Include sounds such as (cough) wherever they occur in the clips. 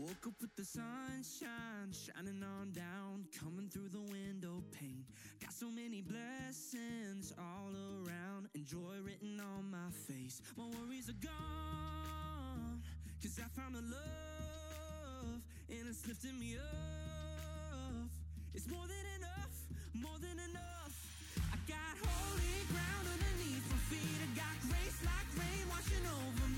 Woke up with the sunshine shining on down, coming through the window pane. Got so many blessings all around, and joy written on my face. My worries are gone, cause I found a love, and it's lifting me up. It's more than enough, more than enough. I got holy ground underneath my feet, I got grace like rain washing over me.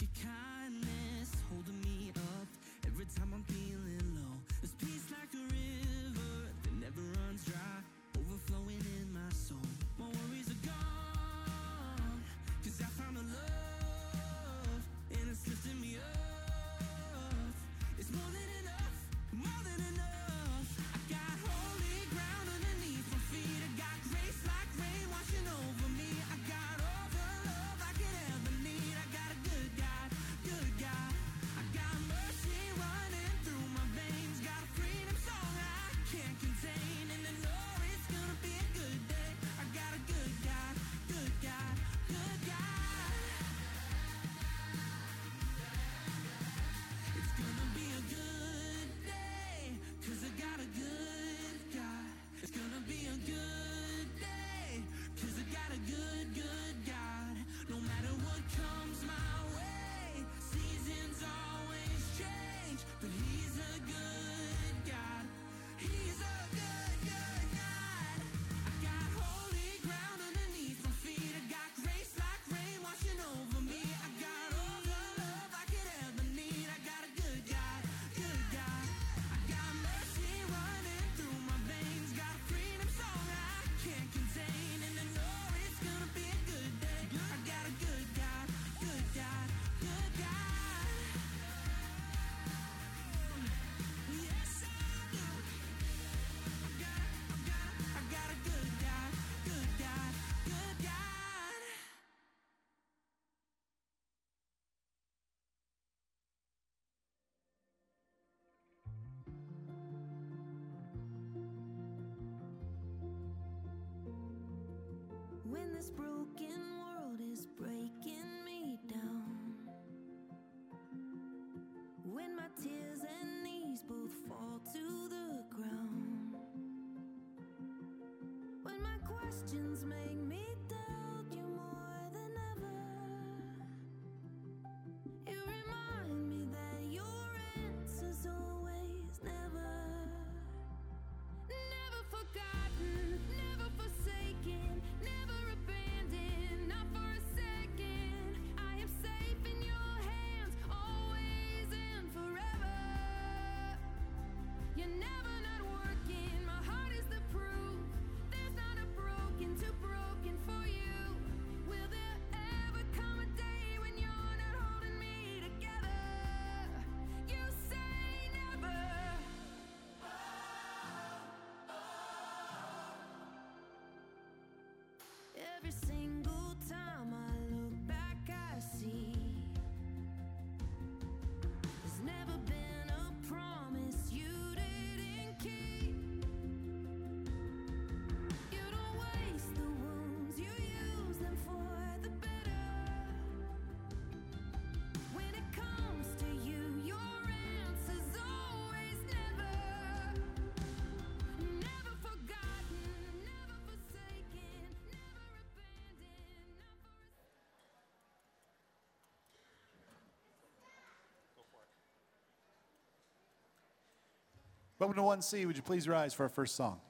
you can't this broken world is breaking me down. When my tears and knees both fall to the ground. When my questions make Welcome to 1C. Would you please rise for our first song?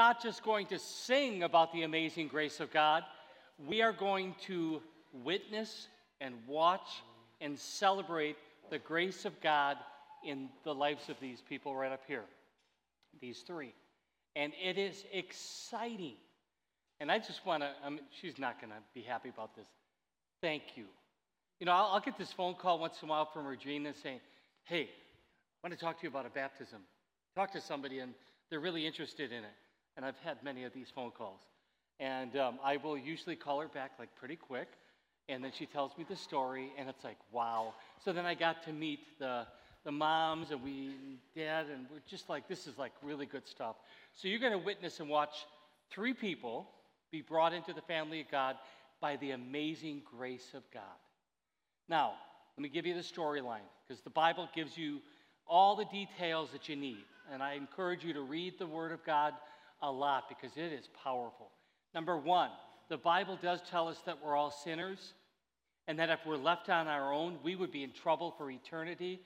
Not just going to sing about the amazing grace of God, we are going to witness and watch and celebrate the grace of God in the lives of these people right up here, these three. And it is exciting. And I just want to, I mean, she's not going to be happy about this. Thank you. You know, I'll, I'll get this phone call once in a while from Regina saying, hey, I want to talk to you about a baptism. Talk to somebody, and they're really interested in it. And I've had many of these phone calls. And um, I will usually call her back like pretty quick. And then she tells me the story, and it's like, wow. So then I got to meet the, the moms, and we, dad, and we're just like, this is like really good stuff. So you're going to witness and watch three people be brought into the family of God by the amazing grace of God. Now, let me give you the storyline because the Bible gives you all the details that you need. And I encourage you to read the Word of God a lot because it is powerful. Number one, the Bible does tell us that we're all sinners and that if we're left on our own, we would be in trouble for eternity.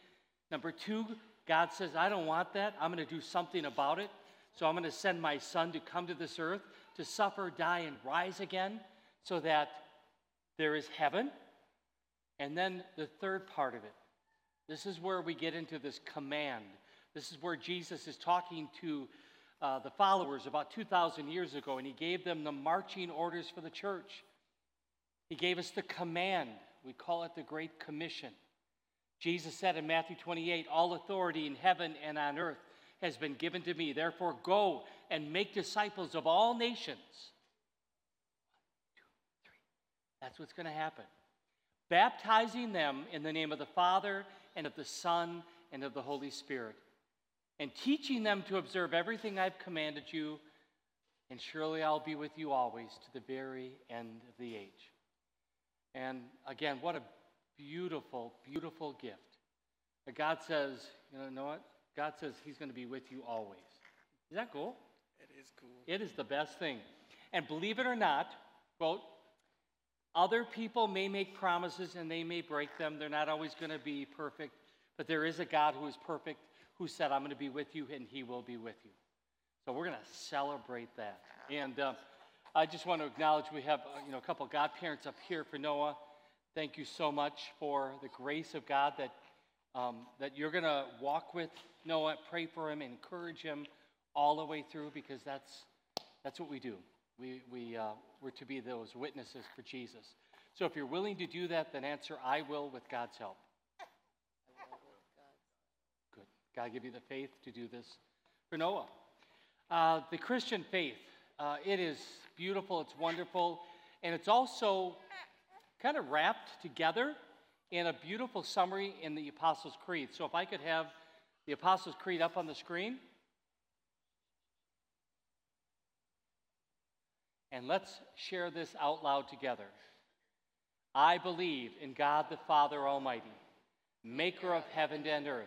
Number two, God says, I don't want that. I'm going to do something about it. So I'm going to send my son to come to this earth to suffer, die, and rise again so that there is heaven. And then the third part of it this is where we get into this command. This is where Jesus is talking to uh, the followers about 2,000 years ago, and he gave them the marching orders for the church. He gave us the command. We call it the Great Commission. Jesus said in Matthew 28 All authority in heaven and on earth has been given to me. Therefore, go and make disciples of all nations. One, two, three. That's what's going to happen. Baptizing them in the name of the Father and of the Son and of the Holy Spirit, and teaching them to observe everything I've commanded you, and surely I'll be with you always to the very end of the age. And again, what a beautiful, beautiful gift. God says, you know what? God says He's going to be with you always. Is that cool? It is cool. It is the best thing. And believe it or not, quote, other people may make promises and they may break them. They're not always going to be perfect, but there is a God who is perfect who said, I'm going to be with you and he will be with you. So we're going to celebrate that. And uh, I just want to acknowledge we have uh, you know, a couple of godparents up here for Noah. Thank you so much for the grace of God that, um, that you're going to walk with Noah, pray for him, encourage him all the way through because that's, that's what we do. We, we, uh, we're to be those witnesses for Jesus. So if you're willing to do that, then answer, I will with God's help. Good. God give you the faith to do this for Noah. Uh, the Christian faith, uh, it is beautiful, it's wonderful, and it's also kind of wrapped together in a beautiful summary in the Apostles' Creed. So if I could have the Apostles' Creed up on the screen. And let's share this out loud together. I believe in God the Father Almighty, maker of heaven and earth,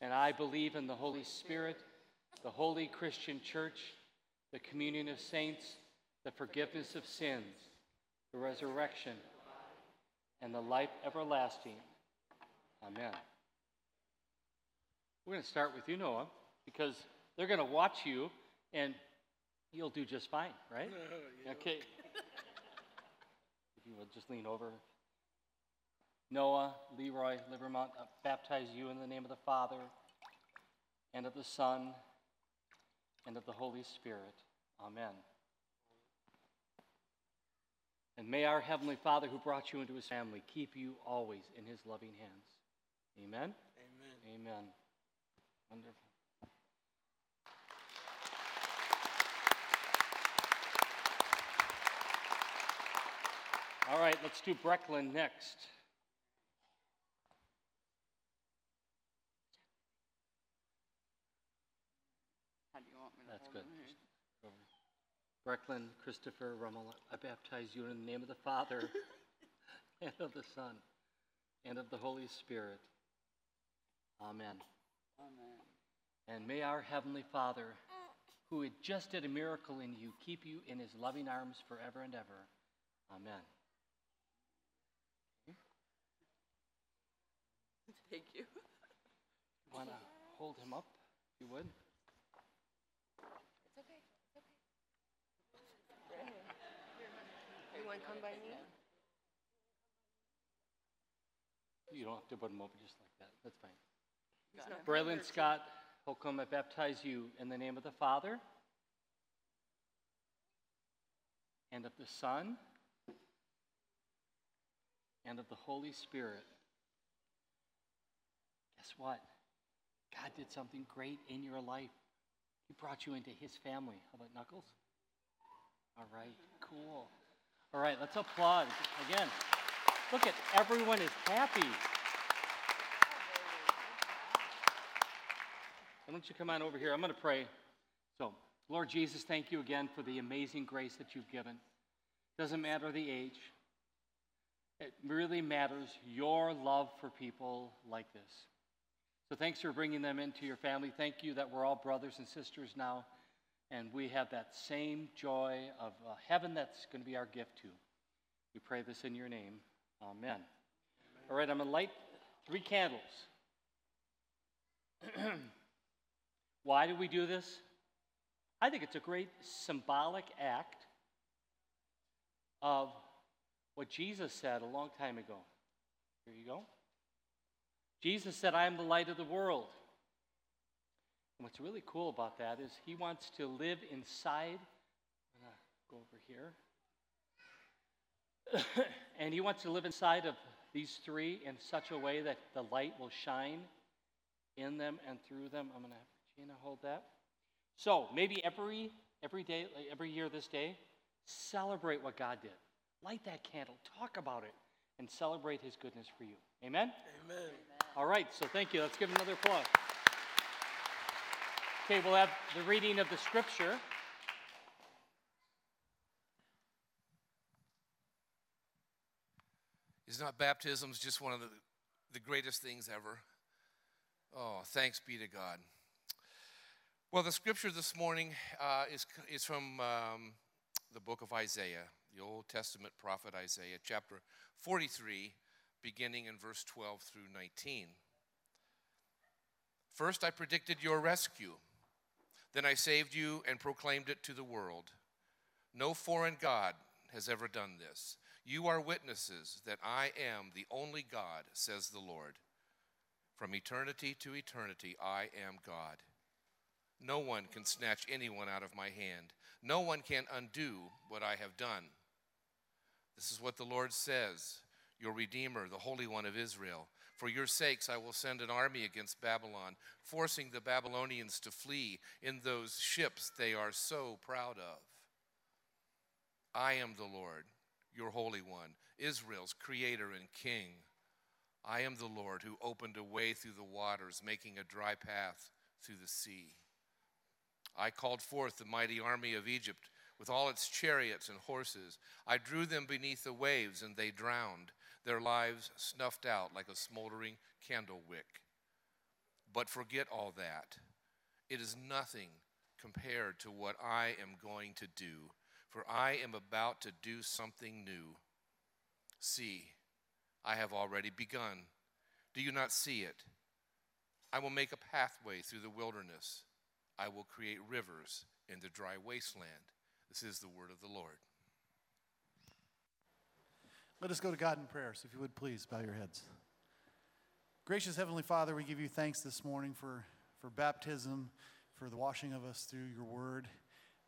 And I believe in the Holy Spirit, the holy Christian church, the communion of saints, the forgiveness of sins, the resurrection, and the life everlasting. Amen. We're going to start with you, Noah, because they're going to watch you and You'll do just fine, right? (laughs) Oh, yeah. Okay. if you would just lean over. Noah, Leroy, Livermont, uh, baptize you in the name of the Father and of the Son and of the Holy Spirit. Amen. And may our Heavenly Father, who brought you into his family, keep you always in his loving hands. Amen? Amen. Amen. Wonderful. All right, let's do Brecklin next. that's good. Just over. Brecklin, Christopher, Rummel, I baptize you in the name of the Father (laughs) and of the Son and of the Holy Spirit. Amen. Amen. And may our Heavenly Father, who had just did a miracle in you, keep you in his loving arms forever and ever. Amen. Thank you. Want to hold him up, if you would? It's okay. It's okay. You want to come by me? You don't have to put him over just like that. That's fine. Braylon Scott Holcomb, I baptize you in the name of the Father and of the Son and of the Holy Spirit. Guess what? God did something great in your life. He brought you into his family. How about Knuckles? All right, cool. All right, let's applaud again. Look at everyone is happy. Why don't you come on over here? I'm going to pray. So, Lord Jesus, thank you again for the amazing grace that you've given. Doesn't matter the age, it really matters your love for people like this. So, thanks for bringing them into your family. Thank you that we're all brothers and sisters now, and we have that same joy of uh, heaven that's going to be our gift too. We pray this in your name. Amen. All right, I'm going to light three candles. (clears throat) Why do we do this? I think it's a great symbolic act of what Jesus said a long time ago. Here you go. Jesus said, I am the light of the world. And what's really cool about that is he wants to live inside. I'm going to go over here. (laughs) and he wants to live inside of these three in such a way that the light will shine in them and through them. I'm going to have Gina hold that. So maybe every every day, like every year this day, celebrate what God did. Light that candle, talk about it, and celebrate His goodness for you. Amen. Amen. All right. So thank you. Let's give another applause. Okay, we'll have the reading of the scripture. Is not baptism just one of the, the greatest things ever? Oh, thanks be to God. Well, the scripture this morning uh, is, is from um, the book of Isaiah, the Old Testament prophet Isaiah, chapter 43, beginning in verse 12 through 19. First, I predicted your rescue. Then I saved you and proclaimed it to the world. No foreign God has ever done this. You are witnesses that I am the only God, says the Lord. From eternity to eternity, I am God. No one can snatch anyone out of my hand. No one can undo what I have done. This is what the Lord says, your Redeemer, the Holy One of Israel. For your sakes, I will send an army against Babylon, forcing the Babylonians to flee in those ships they are so proud of. I am the Lord, your Holy One, Israel's Creator and King. I am the Lord who opened a way through the waters, making a dry path through the sea. I called forth the mighty army of Egypt with all its chariots and horses. I drew them beneath the waves, and they drowned, their lives snuffed out like a smoldering candle wick. But forget all that. It is nothing compared to what I am going to do, for I am about to do something new. See, I have already begun. Do you not see it? I will make a pathway through the wilderness. I will create rivers in the dry wasteland. This is the word of the Lord. Let us go to God in prayer. So if you would please bow your heads. Gracious Heavenly Father, we give you thanks this morning for, for baptism, for the washing of us through your word,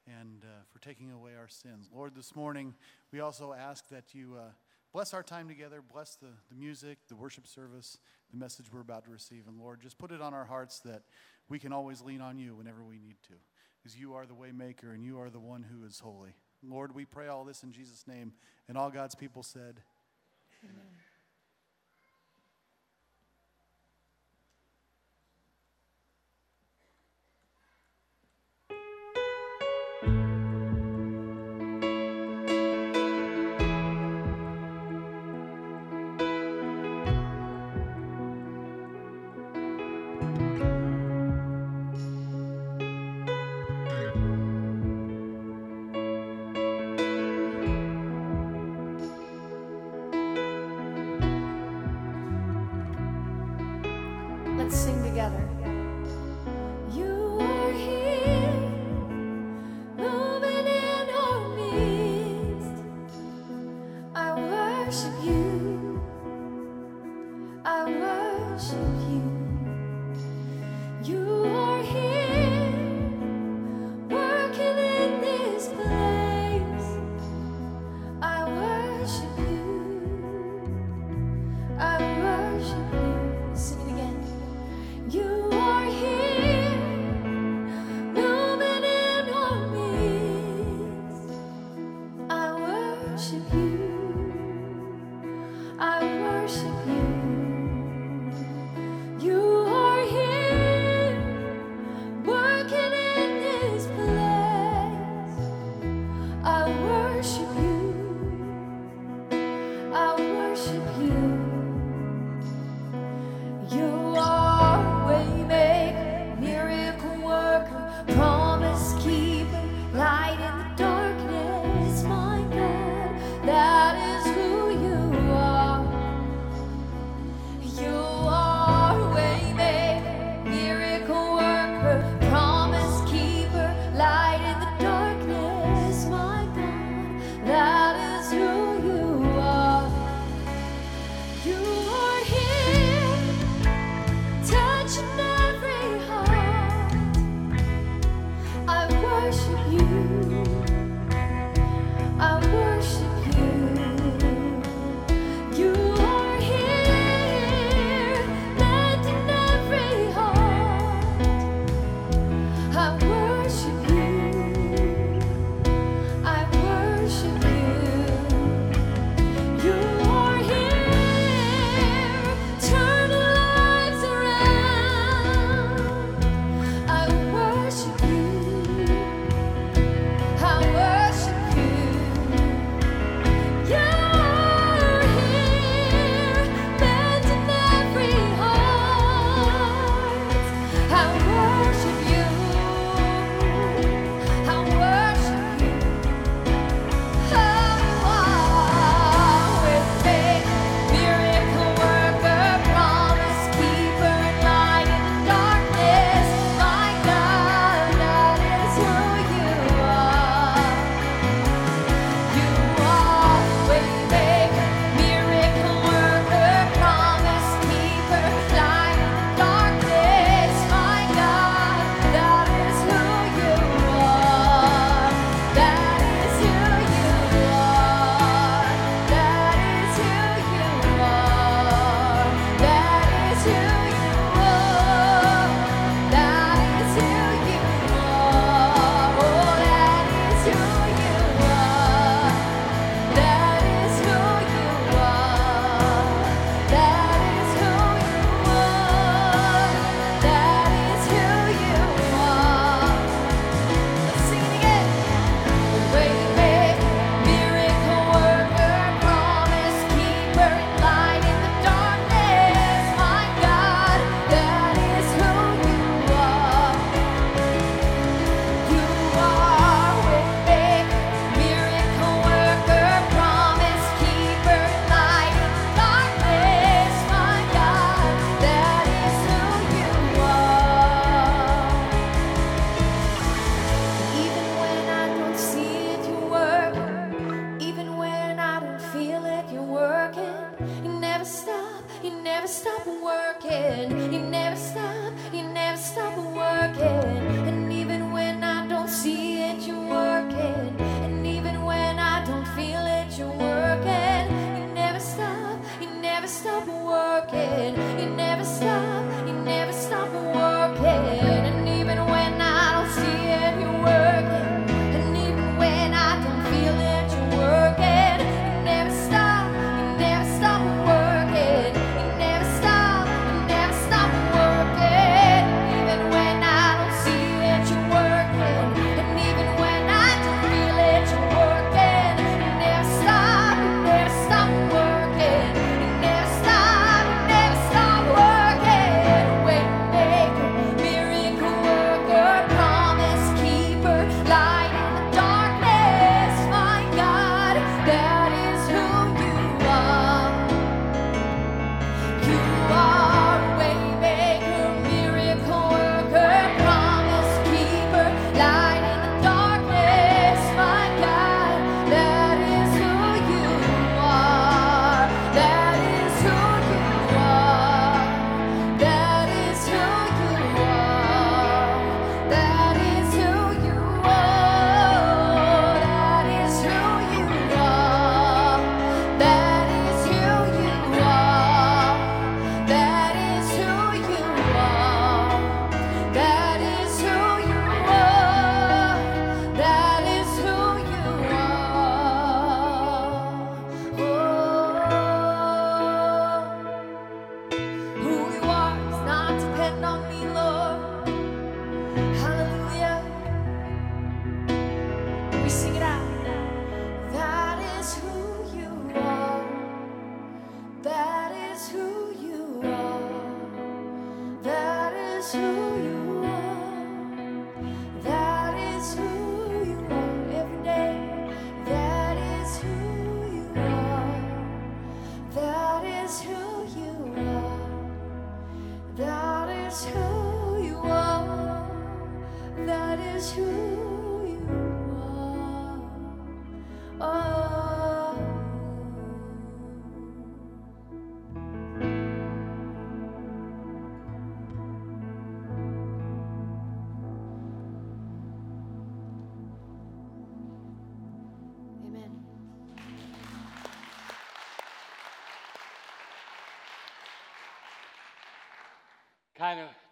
and uh, for taking away our sins. Lord, this morning we also ask that you uh, bless our time together, bless the, the music, the worship service, the message we're about to receive. And Lord, just put it on our hearts that we can always lean on you whenever we need to, because you are the way maker and you are the one who is holy. Lord, we pray all this in Jesus' name. And all God's people said,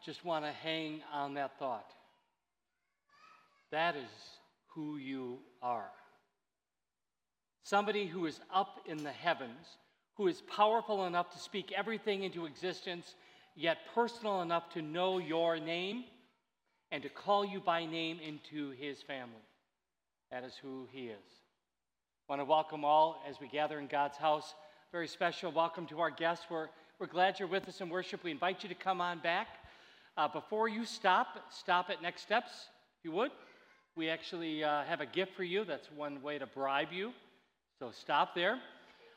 just want to hang on that thought. That is who you are. Somebody who is up in the heavens, who is powerful enough to speak everything into existence, yet personal enough to know your name and to call you by name into his family. That is who he is. I want to welcome all as we gather in God's house. Very special welcome to our guests. We're, we're glad you're with us in worship. We invite you to come on back. Uh, before you stop, stop at Next Steps, if you would. We actually uh, have a gift for you. That's one way to bribe you. So stop there.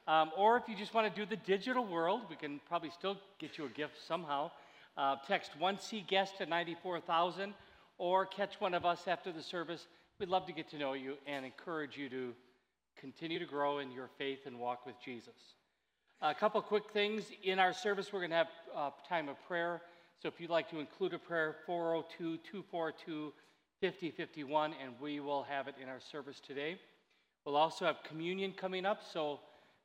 Um, or if you just want to do the digital world, we can probably still get you a gift somehow. Uh, text 1C guest to 94,000 or catch one of us after the service. We'd love to get to know you and encourage you to continue to grow in your faith and walk with Jesus. A couple quick things. In our service, we're going to have a uh, time of prayer. So if you'd like to include a prayer, 402 242 5051, and we will have it in our service today. We'll also have communion coming up. So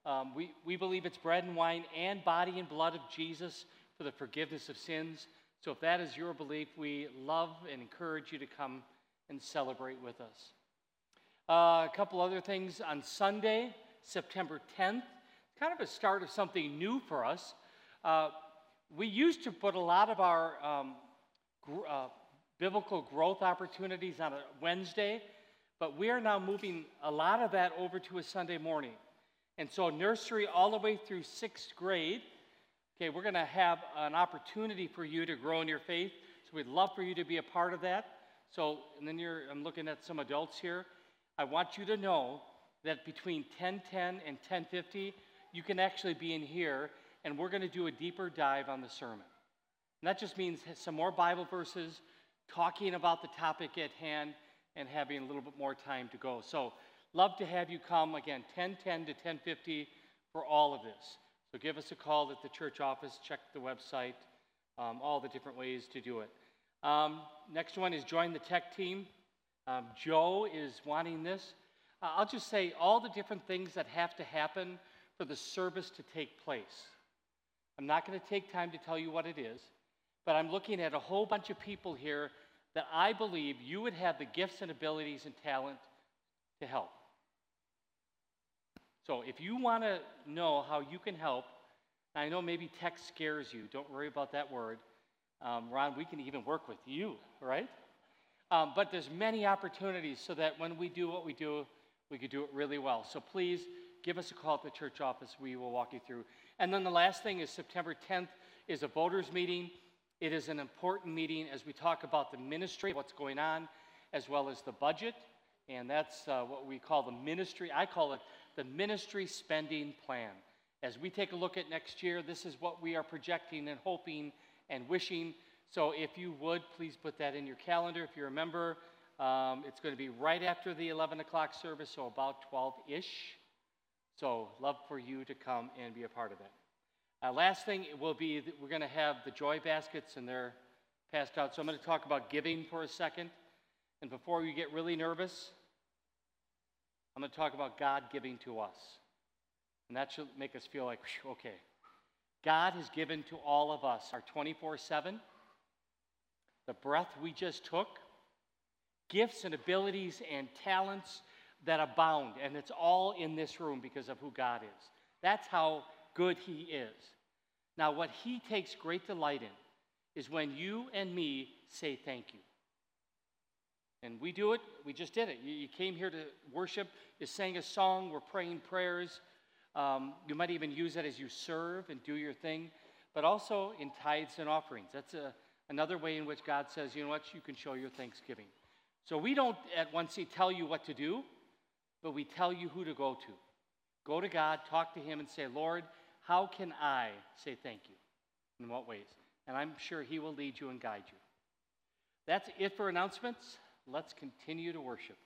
um, we, we believe it's bread and wine and body and blood of Jesus for the forgiveness of sins. So if that is your belief, we love and encourage you to come and celebrate with us. Uh, a couple other things on Sunday, September 10th, kind of a start of something new for us. Uh, we used to put a lot of our um, gr- uh, biblical growth opportunities on a Wednesday, but we are now moving a lot of that over to a Sunday morning. And so, nursery all the way through sixth grade, okay, we're going to have an opportunity for you to grow in your faith. So, we'd love for you to be a part of that. So, and then you're, I'm looking at some adults here. I want you to know that between 1010 and 1050, you can actually be in here, and we're going to do a deeper dive on the sermon. And that just means some more Bible verses, talking about the topic at hand, and having a little bit more time to go. So, love to have you come again, 1010 to 1050 for all of this. So, give us a call at the church office, check the website, um, all the different ways to do it. Um, next one is join the tech team. Um, Joe is wanting this. Uh, I'll just say all the different things that have to happen for the service to take place. I'm not going to take time to tell you what it is, but I'm looking at a whole bunch of people here that I believe you would have the gifts and abilities and talent to help. So if you want to know how you can help, I know maybe tech scares you. Don't worry about that word. Um, Ron, we can even work with you, right? Um, but there's many opportunities so that when we do what we do, we could do it really well. So please give us a call at the church office. We will walk you through. And then the last thing is September 10th is a voters meeting. It is an important meeting as we talk about the ministry, what's going on, as well as the budget. And that's uh, what we call the ministry. I call it the ministry spending plan. As we take a look at next year, this is what we are projecting and hoping and wishing. So if you would, please put that in your calendar. If you're a member, um, it's going to be right after the 11 o'clock service, so about 12 ish. So, love for you to come and be a part of that. Uh, last thing will be that we're going to have the joy baskets and they're passed out. So I'm going to talk about giving for a second. And before you get really nervous, I'm going to talk about God giving to us. And that should make us feel like, okay, God has given to all of us our 24 7, the breath we just took, gifts and abilities and talents that abound. And it's all in this room because of who God is. That's how good He is. Now, what He takes great delight in is when you and me say thank you. And we do it, we just did it. You, came here to worship, you sang a song, we're praying prayers. Um, you might even use that as you serve and do your thing, but also in tithes and offerings. That's a, another way in which God says, you know what, you can show your thanksgiving. So we don't at 1C tell you what to do, but we tell you who to go to. Go to God, talk to Him, and say, Lord, how can I say thank you? In what ways? And I'm sure He will lead you and guide you. That's it for announcements. Let's continue to worship.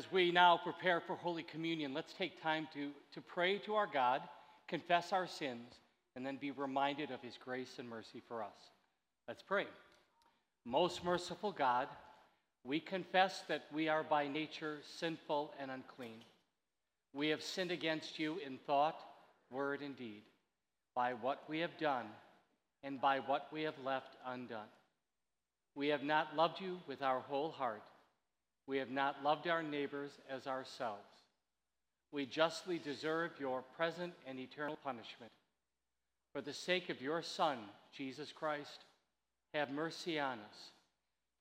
As we now prepare for Holy Communion, let's take time to, to pray to our God, confess our sins, and then be reminded of his grace and mercy for us. Let's pray. Most merciful God, we confess that we are by nature sinful and unclean. We have sinned against you in thought, word, and deed, by what we have done and by what we have left undone. We have not loved you with our whole heart. We have not loved our neighbors as ourselves. We justly deserve your present and eternal punishment. For the sake of your Son, Jesus Christ, have mercy on us.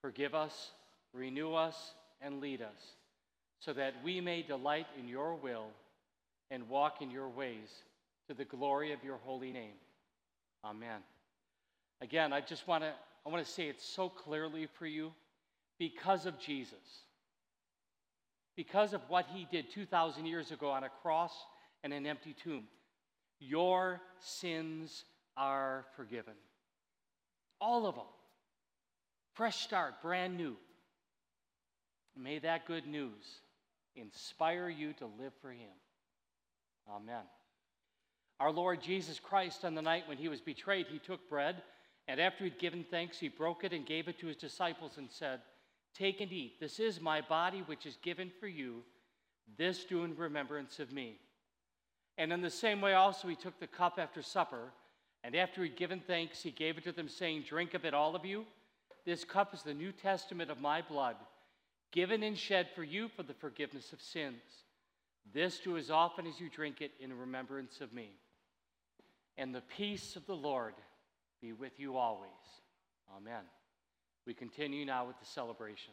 Forgive us, renew us, and lead us, so that we may delight in your will and walk in your ways to the glory of your holy name. Amen. Again, I just want to I want to say it so clearly for you because of Jesus. Because of what he did 2,000 years ago on a cross and an empty tomb, your sins are forgiven. All of them. Fresh start, brand new. May that good news inspire you to live for him. Amen. Our Lord Jesus Christ, on the night when he was betrayed, he took bread, and after he'd given thanks, he broke it and gave it to his disciples and said, Take and eat. This is my body, which is given for you. This do in remembrance of me. And in the same way, also, he took the cup after supper, and after he'd given thanks, he gave it to them, saying, Drink of it, all of you. This cup is the New Testament of my blood, given and shed for you for the forgiveness of sins. This do as often as you drink it in remembrance of me. And the peace of the Lord be with you always. Amen. We continue now with the celebration.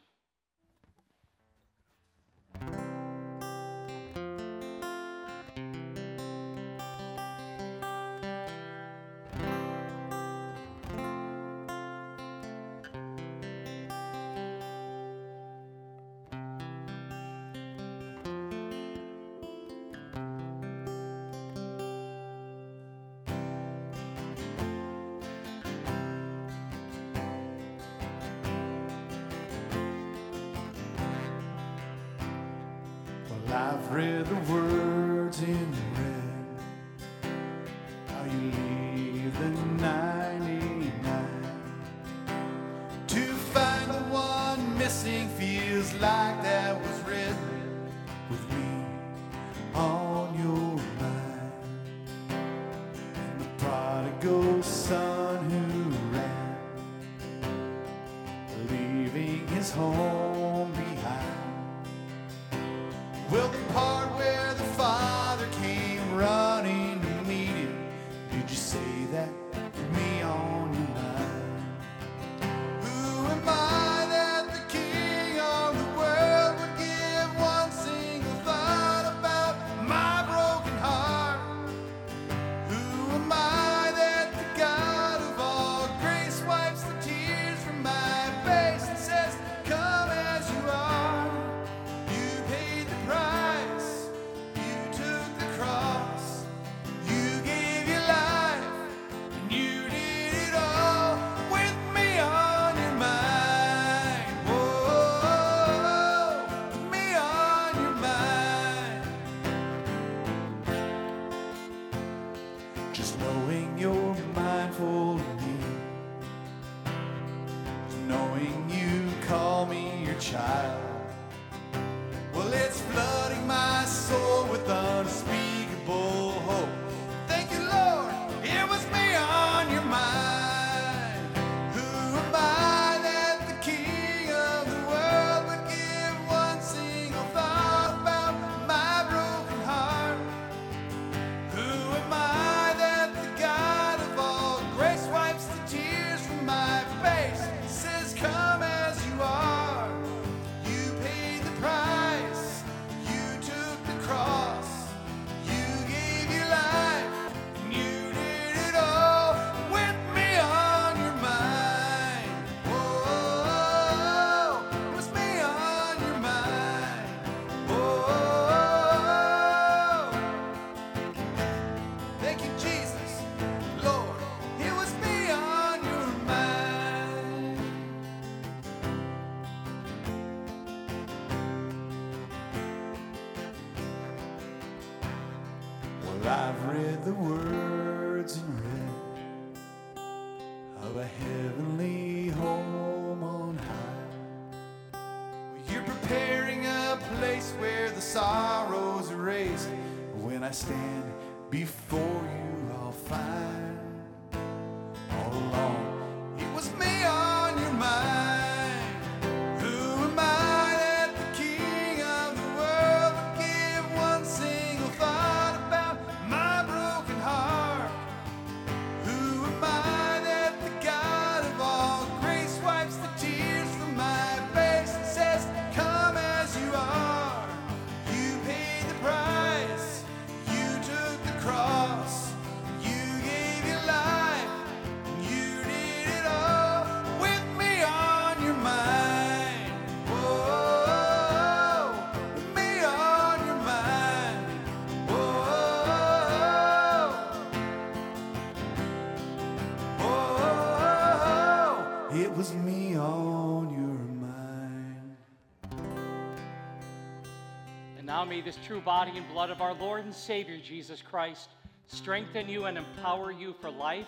This true body and blood of our Lord and Savior Jesus Christ strengthen you and empower you for life,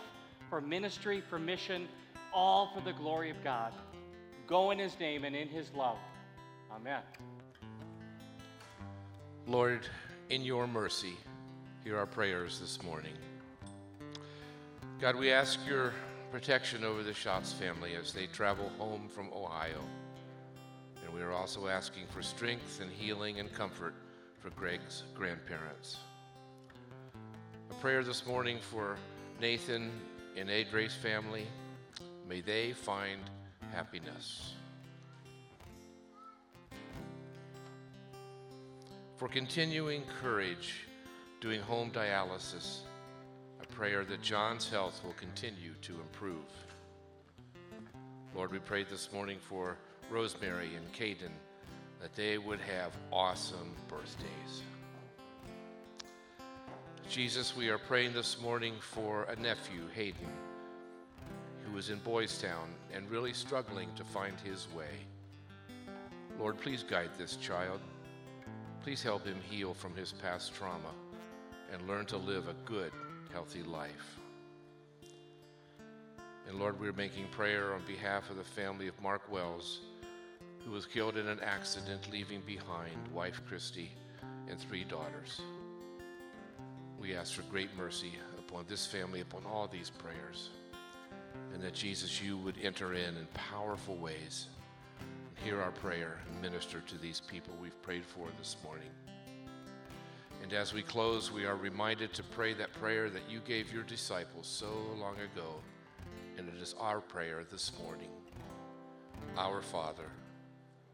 for ministry, for mission, all for the glory of God. Go in his name and in his love. Amen. Lord, in your mercy, hear our prayers this morning. God, we ask your protection over the Schatz family as they travel home from Ohio. And we are also asking for strength and healing and comfort for Greg's grandparents. A prayer this morning for Nathan and Adre's family. May they find happiness. For continuing courage doing home dialysis, a prayer that John's health will continue to improve. Lord, we prayed this morning for Rosemary and Caden that they would have awesome birthdays. Jesus, we are praying this morning for a nephew, Hayden, who is in Boys Town and really struggling to find his way. Lord, please guide this child. Please help him heal from his past trauma and learn to live a good, healthy life. And Lord, we're making prayer on behalf of the family of Mark Wells, who was killed in an accident, leaving behind wife Christy and three daughters. We ask for great mercy upon this family, upon all these prayers, and that Jesus, you would enter in in powerful ways hear our prayer and minister to these people we've prayed for this morning. And as we close, we are reminded to pray that prayer that you gave your disciples so long ago, and it is our prayer this morning. Our Father,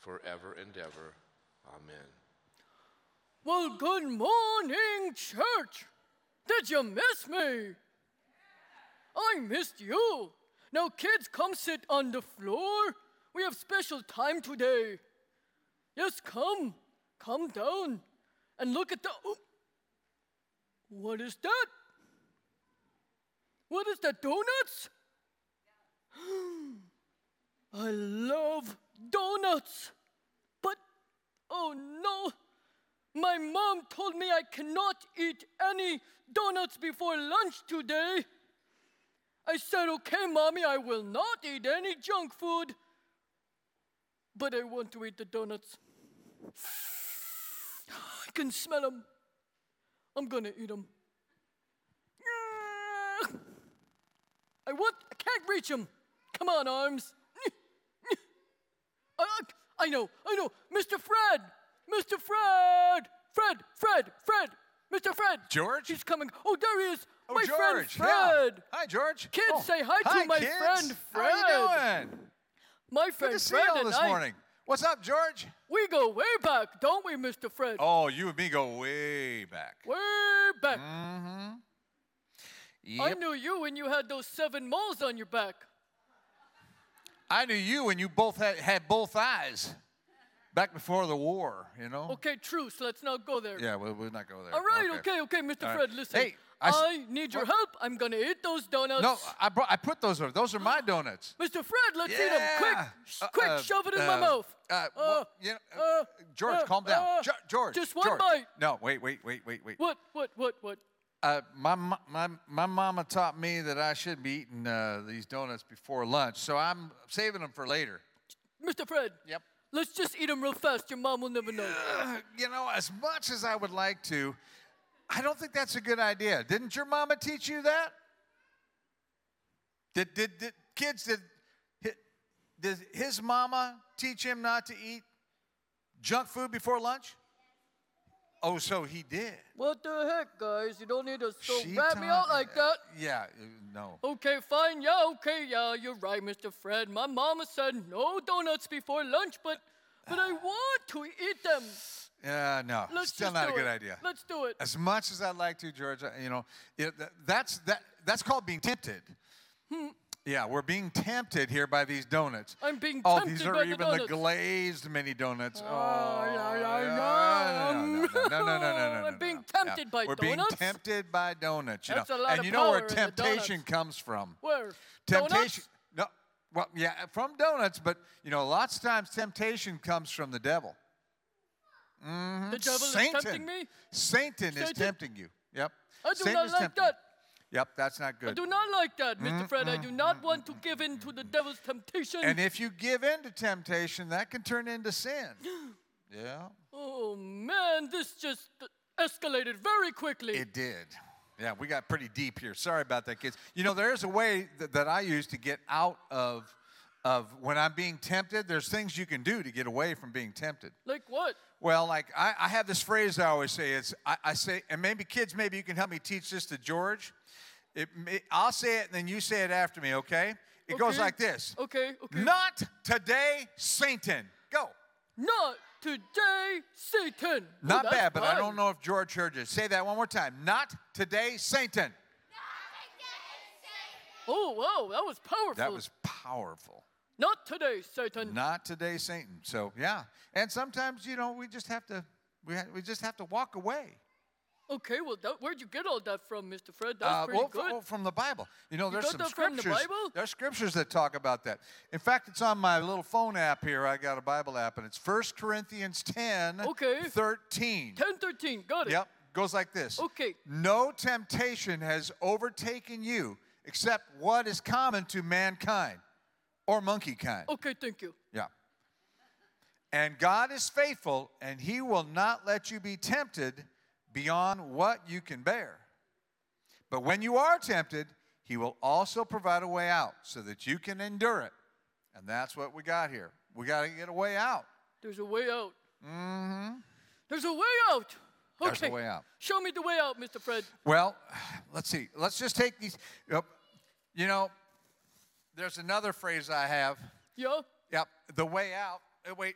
forever and ever. Amen. Well, good morning, church. Did you miss me? I missed you. Now, kids, come sit on the floor. We have special time today. Yes, come. Come down and look at the. Oh. What is that? What is that, donuts? (gasps) I love donuts. But, oh no, my mom told me I cannot eat any donuts before lunch today. I said, okay, mommy, I will not eat any junk food, but I want to eat the donuts. (sighs) I can smell them. I'm gonna eat them. (sighs) I want, I can't reach them. Come on, arms. I, I know, I know. Mr. Fred! Mr. Fred! Fred, Fred, Fred! Mr. Fred! George? He's coming. Oh, there he is. Oh, my friend George, yeah. Fred. Hi, George. Kids, Oh, say hi, hi, to my kids. friend Fred. How you doing? My Good friend to see Fred you all this I, morning. What's up, George? we go way back, don't we, Mr. Fred? Oh, you and me go way back. Way back. Mm-hmm. I knew you when you had those seven moles on your back. I knew you when you both had, had both eyes back before the war, you know? Okay, truce. Let's not go there. Yeah, we'll, we'll not go there. All right, okay, okay, Mr. All right. Fred, listen. Hey, I I, need your what? help. I'm gonna eat those donuts. No, I, brought, I put those over. Those are my donuts. Mr. Fred, let's eat them. Quick, Uh, quick, uh, shove it in uh, my mouth. Uh, well, you know, uh, uh, George, uh, calm down. uh, George. just one George. bite. No, wait, wait, wait, wait, wait. What, what, what, what? Uh, my, my, my mama taught me that I should be eating uh, these donuts before lunch, so I'm saving them for later. Mr. Fred. Yep. Let's just eat them real fast. Your mom will never know. Uh, you know, as much as I would like to, I don't think that's a good idea. Didn't your mama teach you that? Did, did, did kids, did, did his mama teach him not to eat junk food before lunch? Oh, so he did. What the heck, guys? You don't need to so She me out like that. Yeah, uh, no. Okay, fine. Yeah, okay, yeah, you're right, Mr. Fred. My mama said no donuts before lunch, but but I (sighs) want to eat them. Yeah, no. Let's Still just not a do good it. idea. Let's do it. As much as I'd like to, George, I- you know, it, th- that's that that's called being tempted. Yeah, we're being tempted here by these donuts. I'm being tempted by the biggest. Oh, tempted these are the even the, donuts. glazed mini donuts. Ah, oh, yeah, yeah, yeah, no, no, no, no, no, no, no, no, I'm being tempted by donuts. We're being tempted by donuts. You That's know, a lot and of you know where temptation comes from. Where? Temptation. Donuts? No, well, yeah, from donuts, but you know, lots of times temptation comes from the devil. The mm-hmm. devil Satan. is tempting me? Satan, is tempting you. Yep. I do Satan not is like tempting you. that. Yep, that's not good. I do not like that, Mr. Fred. I do not want to give in to the devil's temptation. And if you give in to temptation, that can turn into sin. (gasps) yeah, oh man, this just escalated very quickly. it did. Yeah, we got pretty deep here. Sorry about that, kids. You know, there's a way that, that I use to get out of of when I'm being tempted. There's things you can do to get away from being tempted. like what? Well, like I, I have this phrase I always say. It's I, I say, and maybe kids, maybe you can help me teach this to George. It, may- I'll say it, and then you say it after me. Okay? It goes like this. Okay, okay. Not today, Satan. Go. Not today, Satan. Not that's bad, but I don't know if George heard you. Say that one more time. Not today, Satan. Not today, Satan. Oh, whoa, that was powerful. That was powerful. Not today, Satan. Not today, Satan. So yeah, and sometimes you know we just have to we ha- we just have to walk away. Okay, well, that, where'd you get all that from, Mr. Fred? That's Uh, pretty well, f- good. well, from the Bible. You know, You there's got some that from the scriptures. Bible? There's scriptures that talk about that. In fact, it's on my little phone app here. I got a Bible app, and it's 1 Corinthians 10, Okay. 13. 1013, got it. Yep, goes like this. Okay. No temptation has overtaken you except what is common to mankind or monkey kind. Okay, thank you. Yeah. And God is faithful, and He will not let you be tempted beyond what you can bear. But when you are tempted, He will also provide a way out so that you can endure it. And that's what we got here. We got to get a way out. There's a way out. Mm-hmm. There's a way out. Okay. There's a way out. Show me the way out, Mr. Fred. Well, (sighs) let's see. Let's just take these. You know, there's another phrase I have. Yeah? Yep. The way out. uh, wait,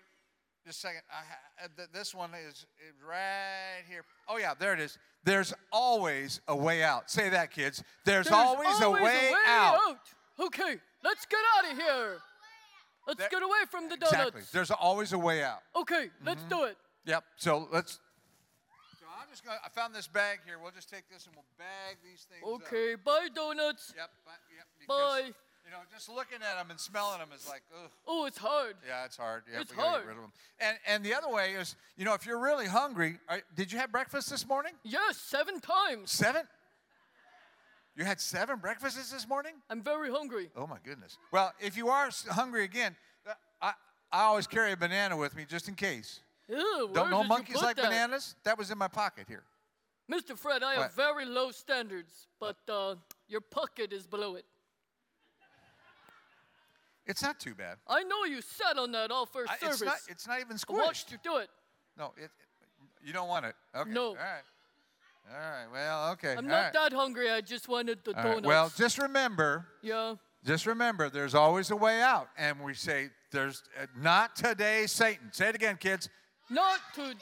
just a second. I ha- uh, this one is, right here. Oh yeah, there it is. There's always a way out. Say that, kids. There's, always, a, way out. Okay, let's get out of here. Let's There- get away from the donuts. Exactly. There's always a way out. Okay, let's do it. Yep. So let's. So I'm just gonna. I found this bag here. We'll just take this and we'll bag these things. up. Okay, bye, donuts. Yep. but- yep Bye. You know, just looking at them and smelling them is like. Oh, it's hard. Yeah, it's hard. Yeah, It's we hard. get rid of them. And and the other way is, you know, if you're really hungry, are, did you have breakfast this morning? Yes, seven times. Seven? You had seven breakfasts this morning? I'm very hungry. Oh my goodness. Well, if you are hungry again, uh, I I always carry a banana with me just in case. Ew, Don't know monkeys like that? bananas? That was in my pocket here. Mr. Fred, I What? have very low standards, but uh, your pocket is below it. It's not too bad. I know you sat on that all first I- service. it's not. It's not even I watched squished. you do it. No, it, you don't want it. Okay. No. All right. All right. Well, okay. I'm all not right. that hungry. I just wanted the All right. donuts. Well, just remember, yeah. just remember, there's always a way out, and we say, "There's uh, not today, Satan." Say it again, kids. Not today,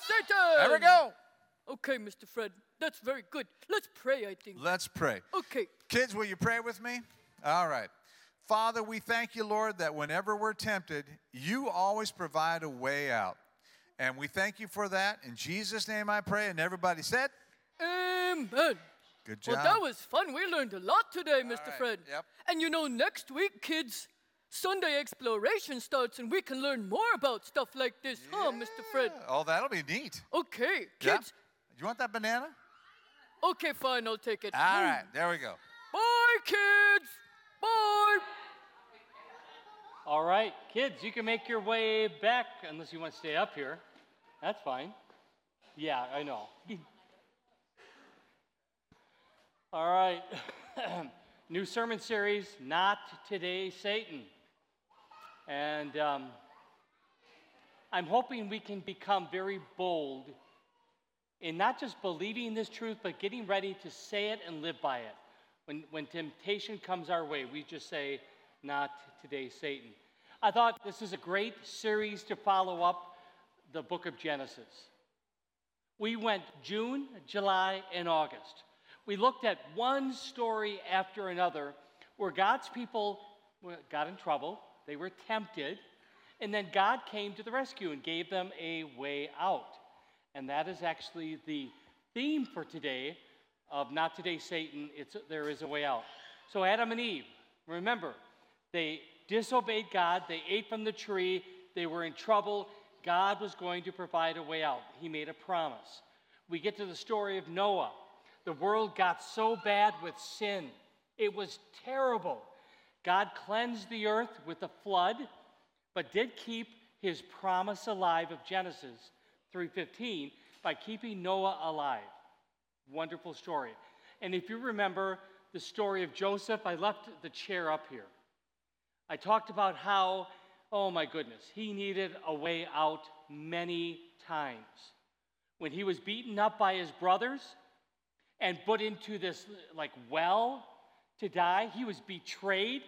Satan. There we go. Okay, Mr. Fred, that's very good. Let's pray, I think. Let's pray. Okay. Kids, will you pray with me? All right. Father, we thank you, Lord, that whenever we're tempted, you always provide a way out. And we thank you for that. In Jesus' name I pray. And everybody said, Amen. Good job. Well, that was fun. We learned a lot today, Mr. right, Fred. yep. And you know, next week, kids, Sunday exploration starts and we can learn more about stuff like this, huh, Mr. Fred? Oh, that'll be neat. Okay, Yeah? kids. You want that banana? Okay, fine, I'll take it. All right, there we go. Bye, kids. Bye. All right, kids, you can make your way back unless you want to stay up here. That's fine. Yeah, I know. (laughs) All right. (clears throat) New sermon series, Not Today, Satan. And um, I'm hoping we can become very bold in not just believing this truth, but getting ready to say it and live by it. When, when temptation comes our way, we just say, Not today, Satan. I thought this is a great series to follow up the book of Genesis. We went June, July, and August. We looked at one story after another where God's people got in trouble, they were tempted, and then God came to the rescue and gave them a way out. And that is actually the theme for today of Not Today, Satan. It's, there is a way out. So, Adam and Eve, remember, they disobeyed God, they ate from the tree, they were in trouble. God was going to provide a way out. He made a promise. We get to the story of Noah. The world got so bad with sin, it was terrible. God cleansed the earth with a flood, but did keep his promise alive of Genesis 3:15 by keeping Noah alive. Wonderful story. And if you remember the story of Joseph, I left the chair up here. I talked about how, oh my goodness, he needed a way out many times. When he was beaten up by his brothers and put into this like well to die, he was betrayed,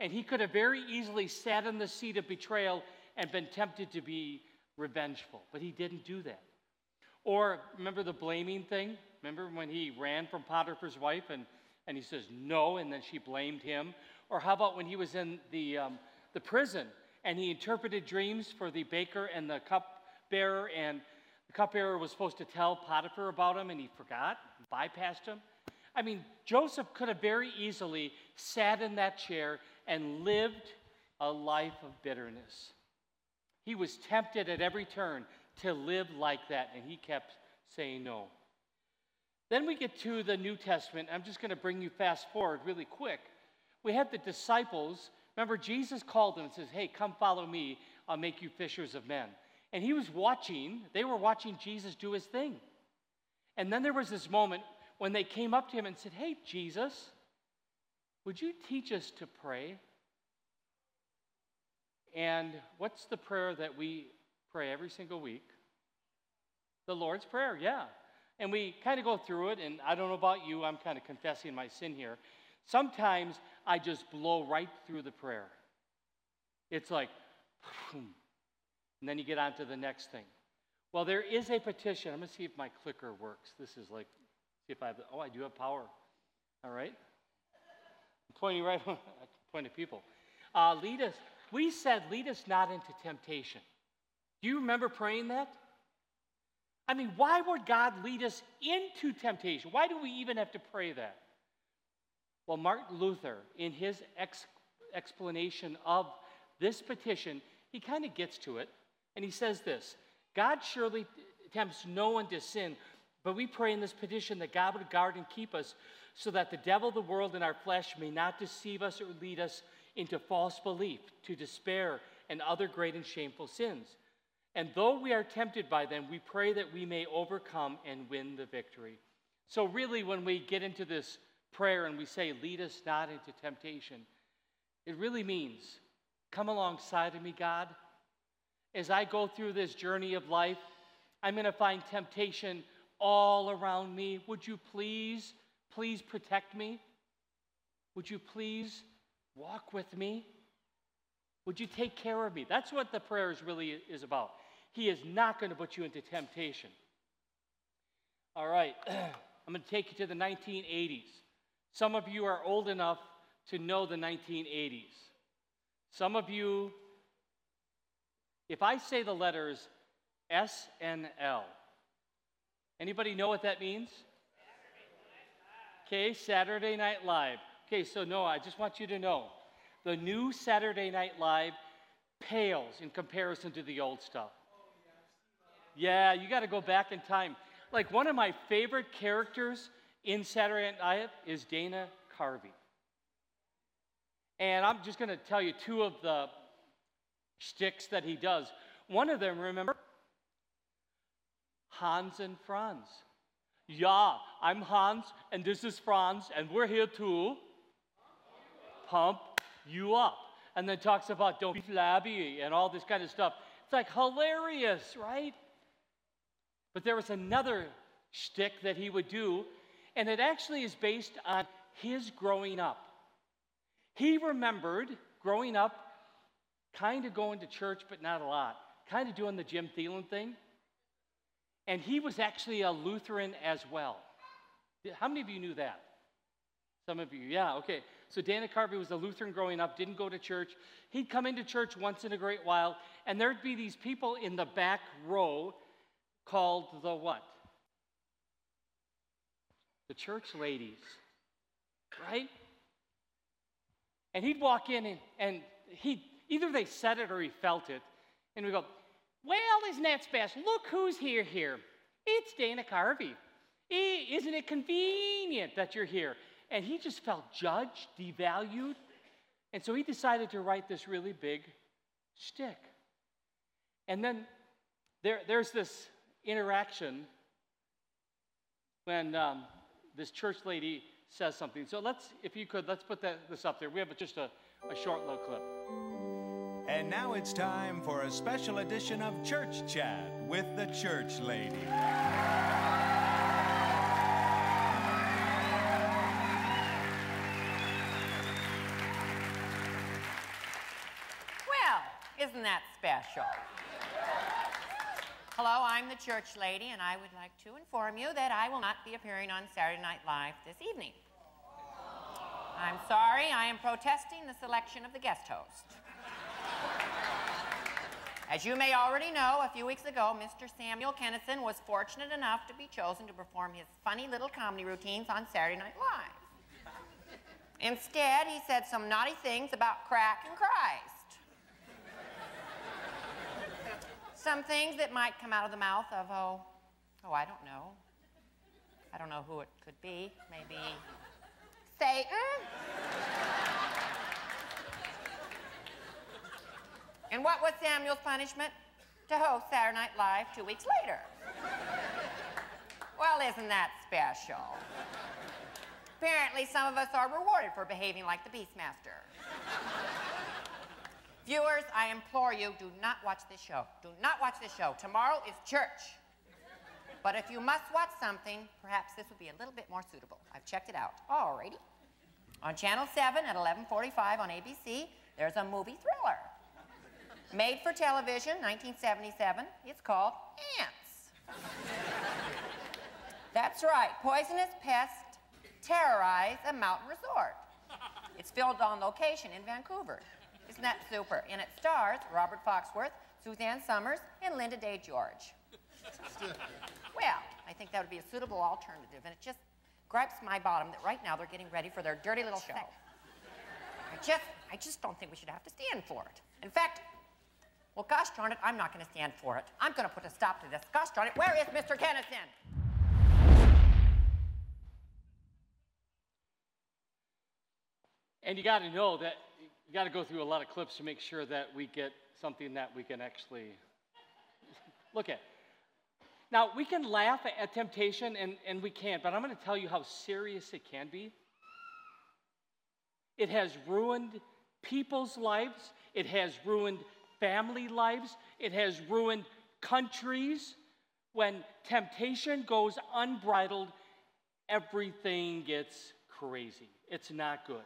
and he could have very easily sat in the seat of betrayal and been tempted to be revengeful, but he didn't do that. Or remember the blaming thing? Remember when he ran from Potiphar's wife and, and he says no, and then she blamed him? Or how about when he was in the, um, the prison and he interpreted dreams for the baker and the cupbearer, and the cupbearer was supposed to tell Potiphar about him and he forgot, bypassed him? I mean, Joseph could have very easily sat in that chair and lived a life of bitterness. He was tempted at every turn to live like that, and he kept saying no. Then we get to the New Testament. I'm just going to bring you fast forward really quick. We had the disciples. Remember, Jesus called them and says, Hey, come follow me. I'll make you fishers of men. And he was watching, they were watching Jesus do his thing. And then there was this moment when they came up to him and said, Hey, Jesus, would you teach us to pray? And what's the prayer that we pray every single week? The Lord's Prayer, yeah. And we kind of go through it, and I don't know about you, I'm kind of confessing my sin here. Sometimes I just blow right through the prayer. It's like, and then you get on to the next thing. Well, there is a petition. I'm going to see if my clicker works. This is like, see if I have, oh, I do have power. All right. I'm pointing right, (laughs) I point at people. Uh, lead us, we said, lead us not into temptation. Do you remember praying that? I mean, why would God lead us into temptation? Why do we even have to pray that? Well, Martin Luther, in his ex- explanation of this petition, he kind of gets to it, and he says this God surely tempts no one to sin, but we pray in this petition that God would guard and keep us so that the devil, the world, and our flesh may not deceive us or lead us into false belief, to despair, and other great and shameful sins. And though we are tempted by them, we pray that we may overcome and win the victory. So, really, when we get into this prayer and we say, Lead us not into temptation, it really means, Come alongside of me, God. As I go through this journey of life, I'm going to find temptation all around me. Would you please, please protect me? Would you please walk with me? Would you take care of me? That's what the prayer is really is about. He is not going to put you into temptation. All right, (clears throat) I'm going to take you to the 1980s. Some of you are old enough to know the 1980s. Some of you, if I say the letters SNL, anybody know what that means? Okay, Saturday Night Live. Okay, so Noah, I just want you to know the new Saturday Night Live pales in comparison to the old stuff. Yeah, you got to go back in time. Like one of my favorite characters in Saturday Night Live is Dana Carvey. And I'm just going to tell you two of the shticks that he does. One of them, remember? Hans and Franz. Yeah, I'm Hans, and this is Franz, and we're here to pump you up. And then talks about don't be flabby and all this kind of stuff. It's like hilarious, right? But there was another shtick that he would do, and it actually is based on his growing up. He remembered growing up, kind of going to church, but not a lot, kind of doing the Jim Thielen thing. And he was actually a Lutheran as well. How many of you knew that? Some of you, yeah, okay. So Dana Carvey was a Lutheran growing up, didn't go to church. He'd come into church once in a great while, and there'd be these people in the back row called the what? The church ladies, right? And he'd walk in and, and he either they said it or he felt it. And we go, Well, isn't that special? Look who's here here. It's Dana Carvey. Isn't it convenient that you're here? And he just felt judged, devalued. And so he decided to write this really big shtick. And then there, there's this interaction when um, this church lady says something. So let's, if you could, let's put that, this up there. We have just a, a short little clip. And now it's time for a special edition of Church Chat with the Church Lady. Well, isn't that special? Hello, I'm the church lady, and I would like to inform you that I will not be appearing on Saturday Night Live this evening. I'm sorry, I am protesting the selection of the guest host. As you may already know, a few weeks ago, Mr. Samuel Kinison was fortunate enough to be chosen to perform his funny little comedy routines on Saturday Night Live. Instead, he said some naughty things about crack and Christ. Some things that might come out of the mouth of, oh, oh, I don't know. I don't know who it could be. Maybe Satan? and what was Samuel's punishment? To host Saturday Night Live two weeks later. well, isn't that special? Apparently, some of us are rewarded for behaving like the Beastmaster. Viewers, I implore you, do not watch this show. Do not watch this show. Tomorrow is church. But if you must watch something, perhaps this would be a little bit more suitable. I've checked it out. Alrighty. On Channel 7 at 11:45 on ABC, there's a movie thriller. Made for television, 1977. It's called Ants. That's right. Poisonous pests terrorize a mountain resort. It's filmed on location in Vancouver. Isn't that super? And it stars Robert Foxworth, Suzanne Somers, and Linda Day George. well, I think that would be a suitable alternative, and it just gripes my bottom that right now they're getting ready for their dirty little show. I just, I just don't think we should have to stand for it. In fact, well, gosh darn it, I'm not going to stand for it. I'm going to put a stop to this. Gosh darn it, where is Mr. Kinison? And you got to know that you got to go through a lot of clips to make sure that we get something that we can actually look at. Now, we can laugh at temptation, and, and we can't, but I'm going to tell you how serious it can be. It has ruined people's lives, it has ruined family lives, it has ruined countries. When temptation goes unbridled, everything gets crazy. It's not good.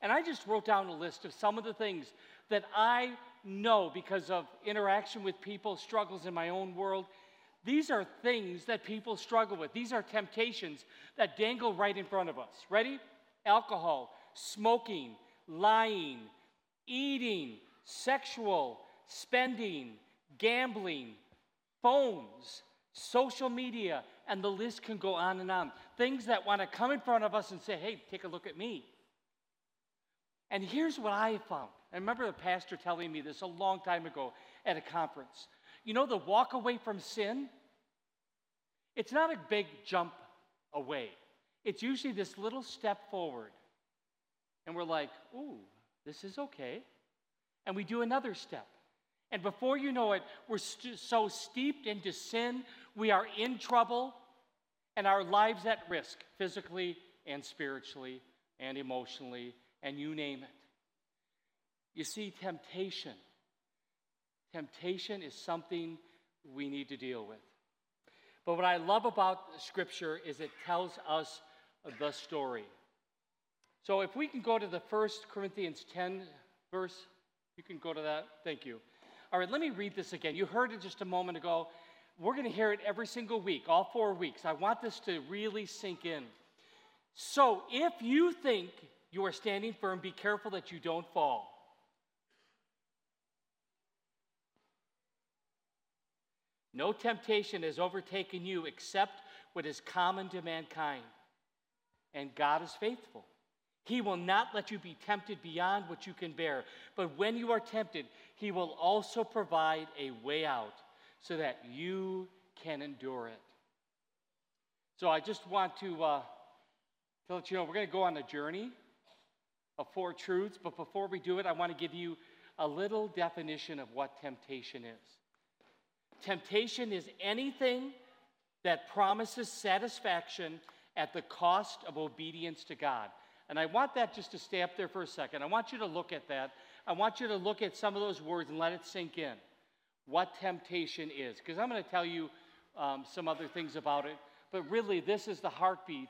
And I just wrote down a list of some of the things that I know because of interaction with people, struggles in my own world. These are things that people struggle with. These are temptations that dangle right in front of us. Ready? Alcohol, smoking, lying, eating, sexual, spending, gambling, phones, social media, and the list can go on and on. Things that want to come in front of us and say, hey, take a look at me. And here's what I found. I remember the pastor telling me this a long time ago at a conference. You know, the walk away from sin, it's not a big jump away. It's usually this little step forward. And we're like, ooh, this is okay. And we do another step. And before you know it, we're st- so steeped into sin, we are in trouble, and our lives at risk, physically and spiritually and emotionally, and you name it. You see, temptation. Temptation is something we need to deal with. But what I love about Scripture is it tells us the story. So if we can go to the first Corinthians 10 verse, you can go to that. Thank you. All right, let me read this again. You heard it just a moment ago. We're going to hear it every single week, all four weeks. I want this to really sink in. So if you think you are standing firm, be careful that you don't fall. No temptation has overtaken you except what is common to mankind. And God is faithful. He will not let you be tempted beyond what you can bear. But when you are tempted, He will also provide a way out so that you can endure it. So I just want to, uh, to let you know we're going to go on a journey of four truths. But before we do it, I want to give you a little definition of what temptation is. Temptation is anything that promises satisfaction at the cost of obedience to God. And I want that just to stay up there for a second. I want you to look at that. I want you to look at some of those words and let it sink in what temptation is. Because I'm going to tell you um, some other things about it. But really, this is the heartbeat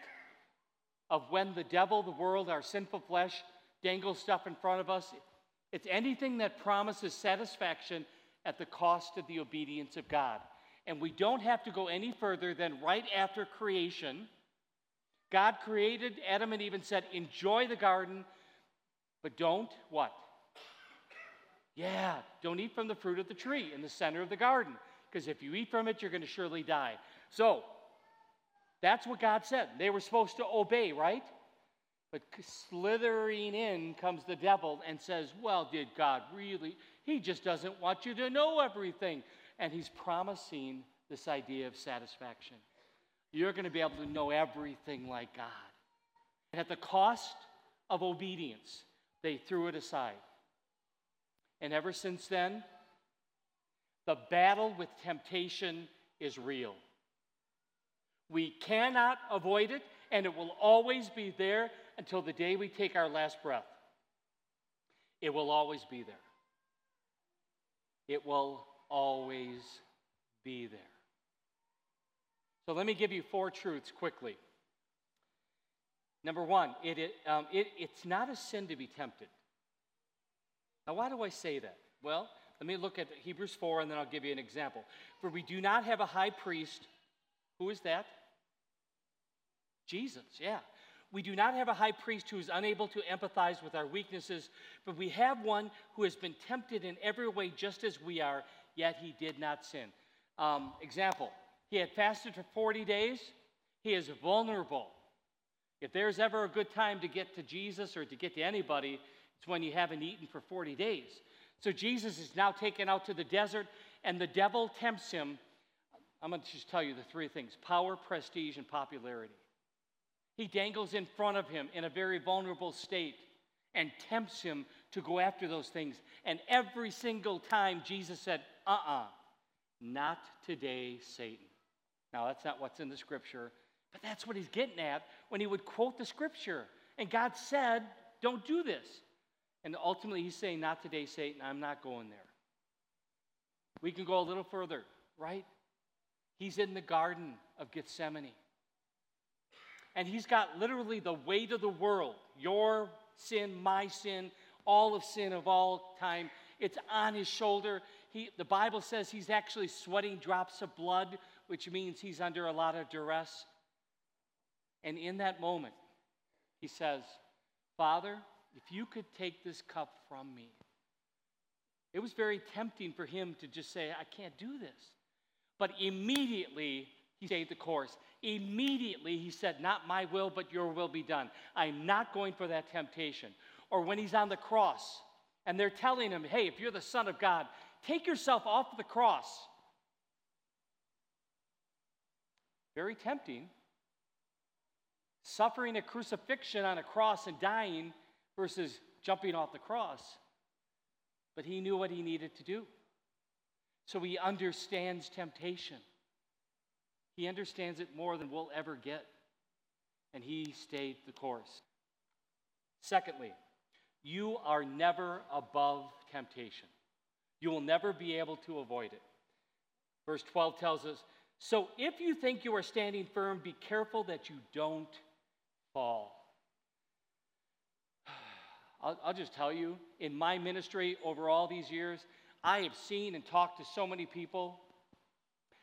of when the devil, the world, our sinful flesh dangles stuff in front of us. It's anything that promises satisfaction at the cost of the obedience of God. And we don't have to go any further than right after creation. God created Adam and Eve and said, Enjoy the garden, but don't what? Yeah, don't eat from the fruit of the tree in the center of the garden, because if you eat from it, you're going to surely die. So, that's what God said. They were supposed to obey, right? But slithering in comes the devil and says, Well, did God really? He just doesn't want you to know everything. And he's promising this idea of satisfaction. You're going to be able to know everything like God. And at the cost of obedience, they threw it aside. And ever since then, the battle with temptation is real. We cannot avoid it, and it will always be there until the day we take our last breath. It will always be there. It will always be there. So let me give you four truths quickly. Number one, it, it, um, it, it's not a sin to be tempted. Now, why do I say that? Well, let me look at Hebrews 4 and then I'll give you an example. For we do not have a high priest. Who is that? Jesus, yeah. We do not have a high priest who is unable to empathize with our weaknesses, but we have one who has been tempted in every way just as we are, yet he did not sin. Um, example, he had fasted for 40 days. He is vulnerable. If there's ever a good time to get to Jesus or to get to anybody, it's when you haven't eaten for 40 days. So Jesus is now taken out to the desert, and the devil tempts him. I'm going to just tell you the three things power, prestige, and popularity. He dangles in front of him in a very vulnerable state and tempts him to go after those things. And every single time, Jesus said, uh uh-uh, uh, not today, Satan. Now, that's not what's in the scripture, but that's what he's getting at when he would quote the scripture. And God said, don't do this. And ultimately, he's saying, not today, Satan, I'm not going there. We can go a little further, right? He's in the Garden of Gethsemane. And he's got literally the weight of the world your sin, my sin, all of sin of all time. It's on his shoulder. He, the Bible says he's actually sweating drops of blood which means he's under a lot of duress. And in that moment, he says, Father, if you could take this cup from me. It was very tempting for him to just say, I can't do this. But immediately, he stayed the course. Immediately, he said, Not my will, but your will be done. I'm not going for that temptation. Or when he's on the cross and they're telling him, Hey, if you're the Son of God, take yourself off the cross. Very tempting. Suffering a crucifixion on a cross and dying versus jumping off the cross. But he knew what he needed to do. So he understands temptation. He understands it more than we'll ever get. And he stayed the course. Secondly, you are never above temptation. You will never be able to avoid it. Verse 12 tells us So if you think you are standing firm, be careful that you don't fall. (sighs) I'll, I'll, just tell you, in my ministry over all these years, I have seen and talked to so many people.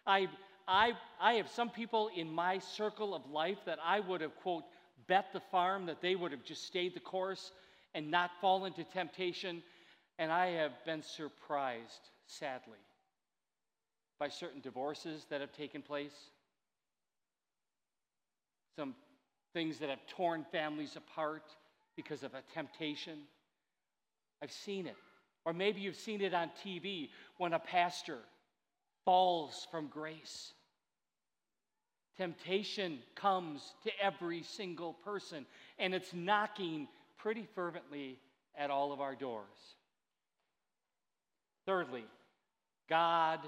I, I, I have some people in my circle of life that I would have, quote, bet the farm that they would have just stayed the course and not fallen to temptation. And I have been surprised, sadly, by certain divorces that have taken place, some things that have torn families apart because of a temptation. I've seen it. Or maybe you've seen it on TV when a pastor falls from grace. Temptation comes to every single person, and it's knocking pretty fervently at all of our doors. Thirdly, God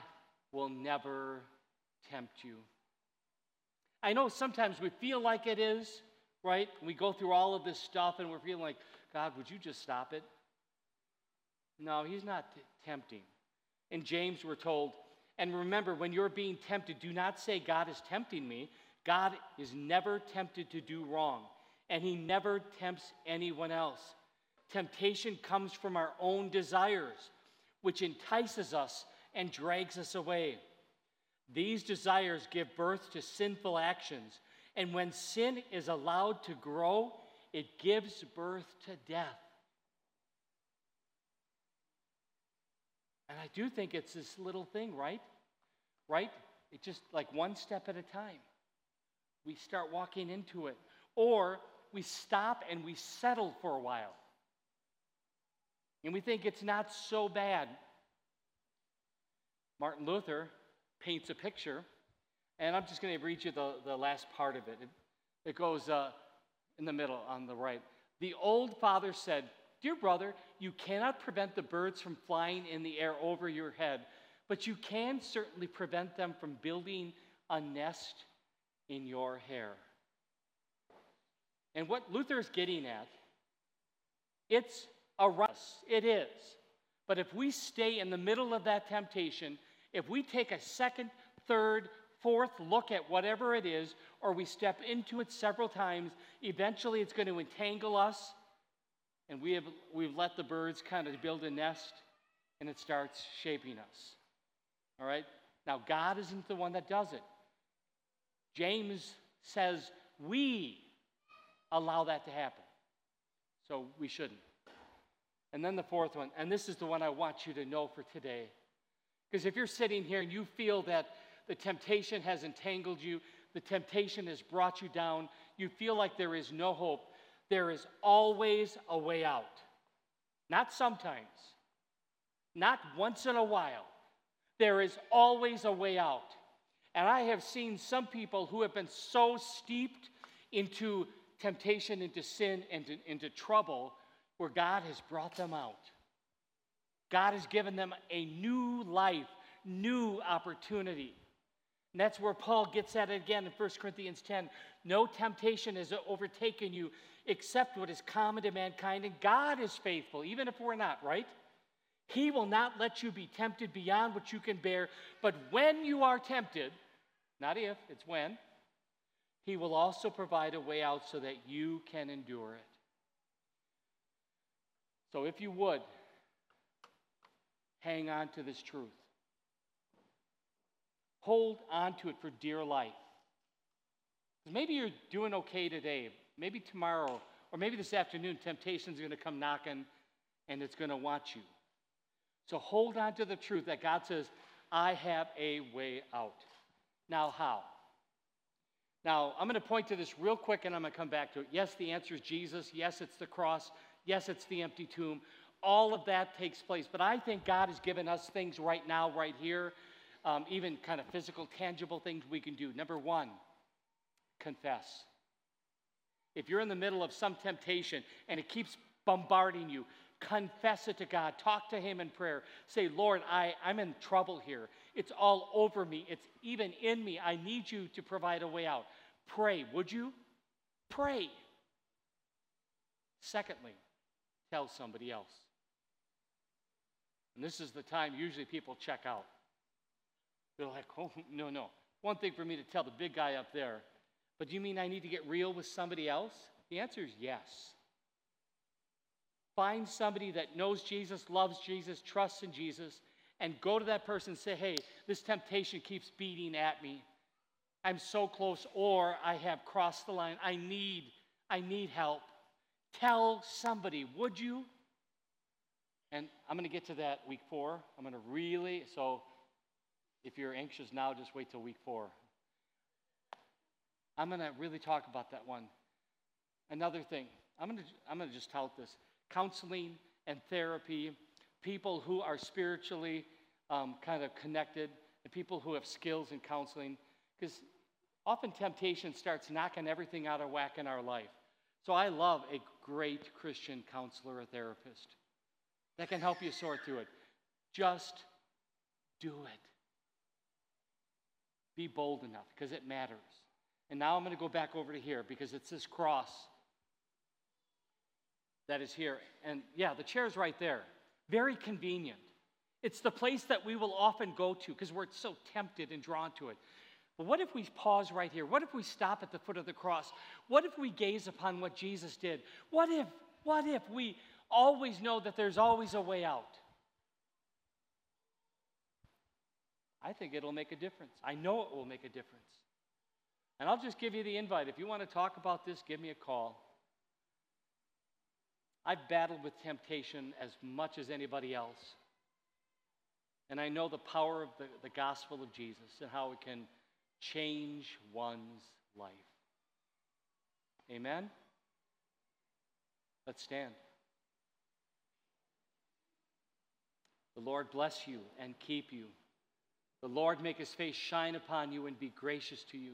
will never tempt you. I know sometimes we feel like it is, right? We go through all of this stuff and we're feeling like, God, would you just stop it? No, He's not t- tempting. In James, we're told, and remember, when you're being tempted, do not say, God is tempting me. God is never tempted to do wrong, and He never tempts anyone else. Temptation comes from our own desires, which entices us and drags us away. These desires give birth to sinful actions, and when sin is allowed to grow, it gives birth to death. And I do think it's this little thing, right? Right? It's just like one step at a time. We start walking into it. Or we stop and we settle for a while. And we think it's not so bad. Martin Luther paints a picture, and I'm just going to read you the, the last part of it. It, it goes uh, in the middle on the right. The old father said, Dear brother, you cannot prevent the birds from flying in the air over your head, but you can certainly prevent them from building a nest in your hair. And what Luther is getting at, it's a rush. It is. But if we stay in the middle of that temptation, if we take a second, third, fourth look at whatever it is, or we step into it several times, eventually it's going to entangle us and we have, we've let the birds kind of build a nest and it starts shaping us. All right? Now, God isn't the one that does it. James says we allow that to happen. So we shouldn't. And then the fourth one, and this is the one I want you to know for today. Because if you're sitting here and you feel that the temptation has entangled you, the temptation has brought you down, you feel like there is no hope, there is always a way out. Not sometimes, not once in a while. There is always a way out. And I have seen some people who have been so steeped into temptation, into sin, and into, trouble, where God has brought them out. God has given them a new life, new opportunity. And that's where Paul gets at it again in 1 Corinthians 10. No temptation has overtaken you except what is common to mankind, and God is faithful, even if we're not, right? He will not let you be tempted beyond what you can bear, but when you are tempted, not if, it's when, He will also provide a way out so that you can endure it. So if you would, hang on to this truth. hold on to it for dear life. Maybe you're doing okay today. Maybe tomorrow, or maybe this afternoon, temptation's going to come knocking and it's going to want you. So hold on to the truth that God says, I have a way out. Now, how? Now, I'm going to point to this real quick and I'm going to come back to it. Yes, the answer is Jesus. Yes, it's the cross. Yes, it's the empty tomb. All of that takes place. But I think God has given us things right now, right here, um, even kind of physical, tangible things we can do. Number one, confess. If you're in the middle of some temptation and it keeps bombarding you, confess it to God. Talk to Him in prayer. Say, Lord, I, I'm in trouble here. It's all over me, it's even in me. I need you to provide a way out. Pray, would you? Pray. Secondly, tell somebody else. And this is the time usually people check out. They're like, oh, no, no. One thing for me to tell the big guy up there, but do you mean I need to get real with somebody else? The answer is yes. Find somebody that knows Jesus, loves Jesus, trusts in Jesus, and go to that person and say, hey, this temptation keeps beating at me. I'm so close, or I have crossed the line. I need, I need help. Tell somebody, would you? And I'm going to get to that week four. I'm going to really, so if you're anxious now, just wait till week four. I'm going to really talk about that one. Another thing, I'm going to, I'm going to just tout this counseling and therapy, people who are spiritually um, kind of connected, and people who have skills in counseling, because often temptation starts knocking everything out of whack in our life. So I love a great Christian counselor or therapist that can help you sort through it. Just do it. Be bold enough because it matters. And now I'm going to go back over to here because it's this cross that is here. And yeah, the chair's right there. Very convenient. It's the place that we will often go to because we're so tempted and drawn to it. But what if we pause right here? What if we stop at the foot of the cross? What if we gaze upon what Jesus did? What if, what if we always know that there's always a way out? I think it'll make a difference. I know it will make a difference. And I'll just give you the invite. If you want to talk about this, give me a call. I've battled with temptation as much as anybody else. And I know the power of the, the gospel of Jesus and how it can change one's life. Amen? Let's stand. The Lord bless you and keep you. The Lord make his face shine upon you and be gracious to you.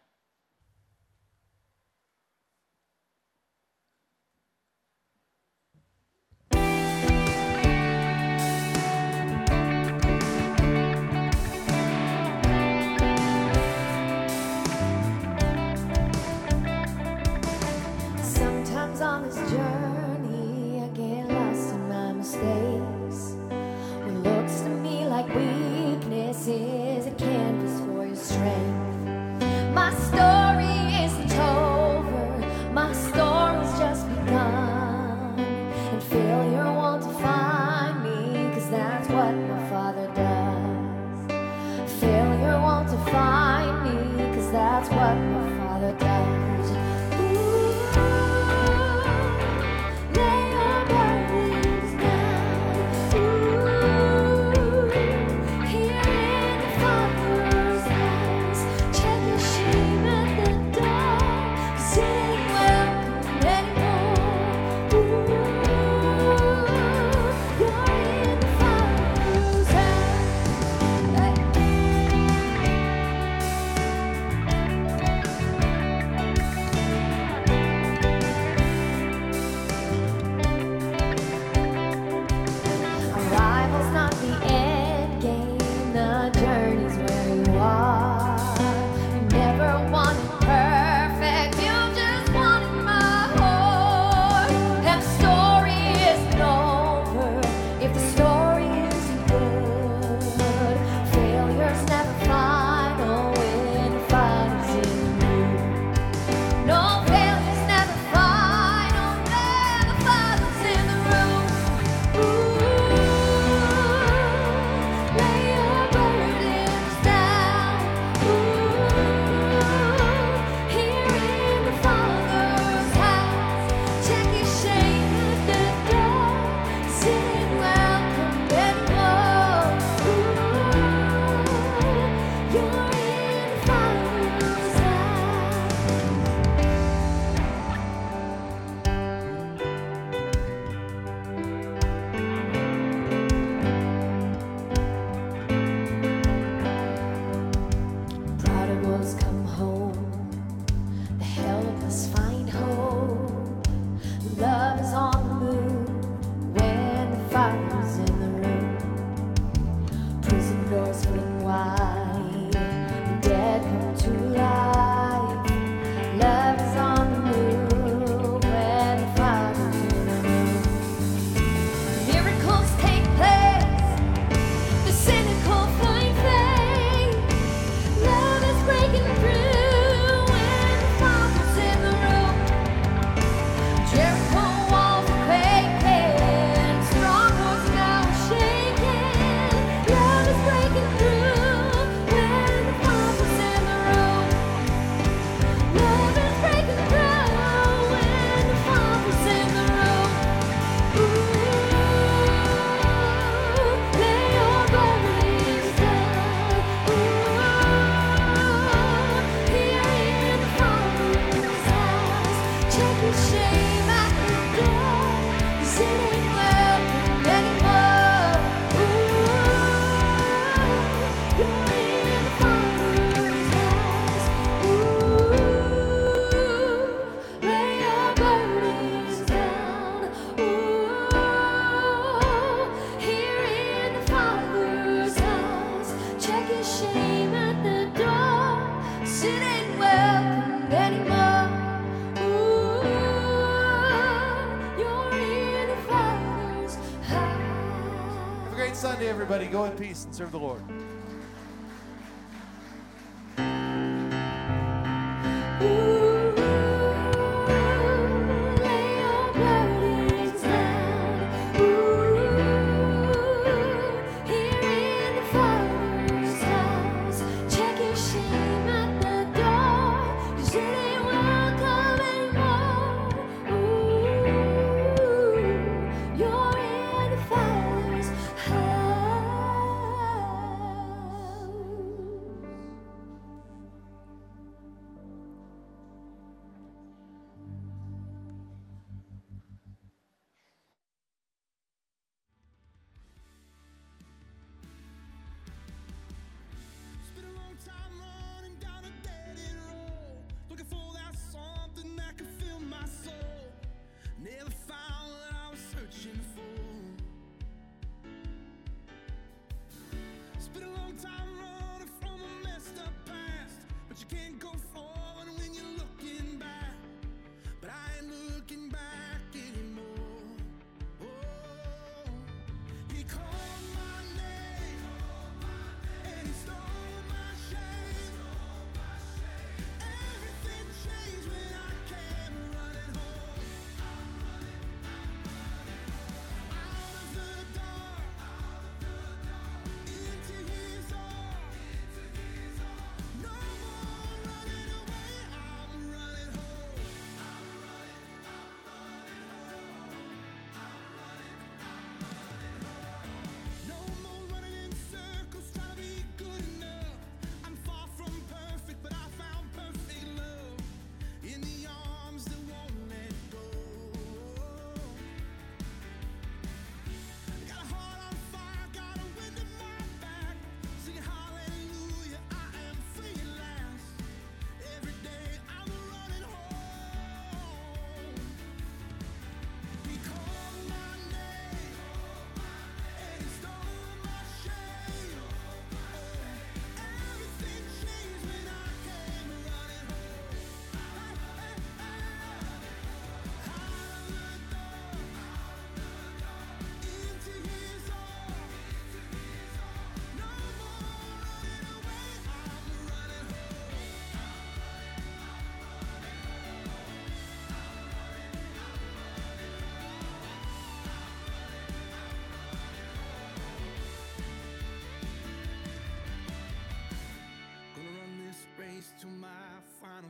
peace and serve the Lord.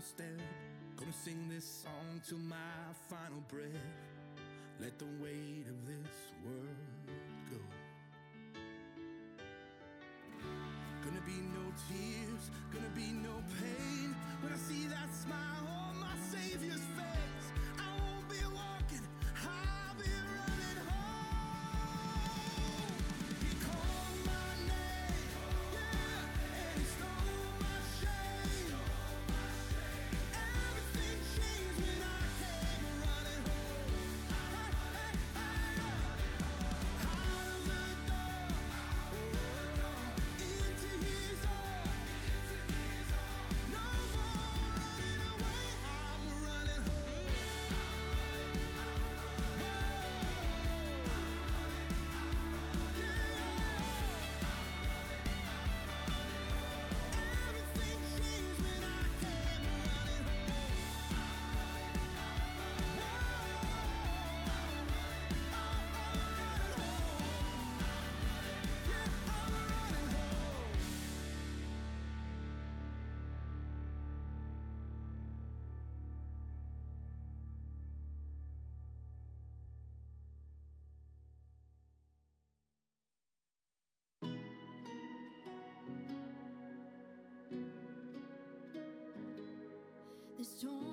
final step. Gonna sing this song till my final breath. Let the weight of this world go. Gonna be no tears, gonna be no pain. When I see that smile on my Savior's face. don't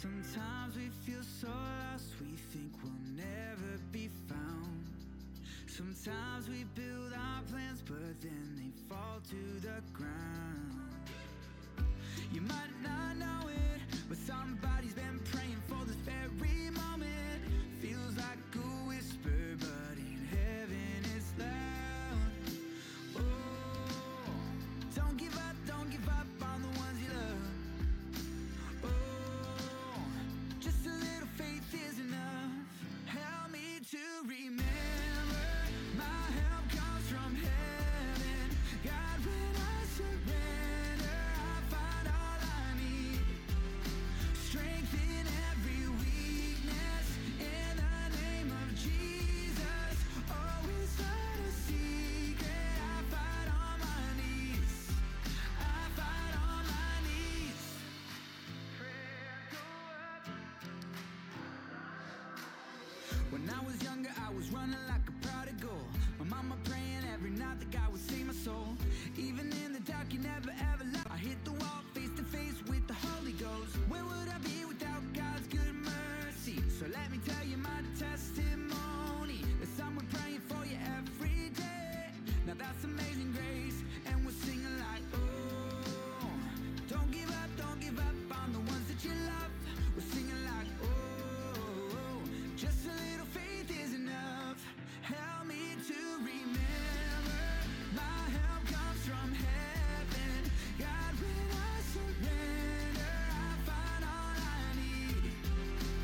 Sometimes we feel so lost, we think we'll never be found. Sometimes we build our plans, but then they fall to the ground. You might not know it, but somebody's been When I was younger, I was running like a prodigal. My mama praying every night that God would save my soul. Even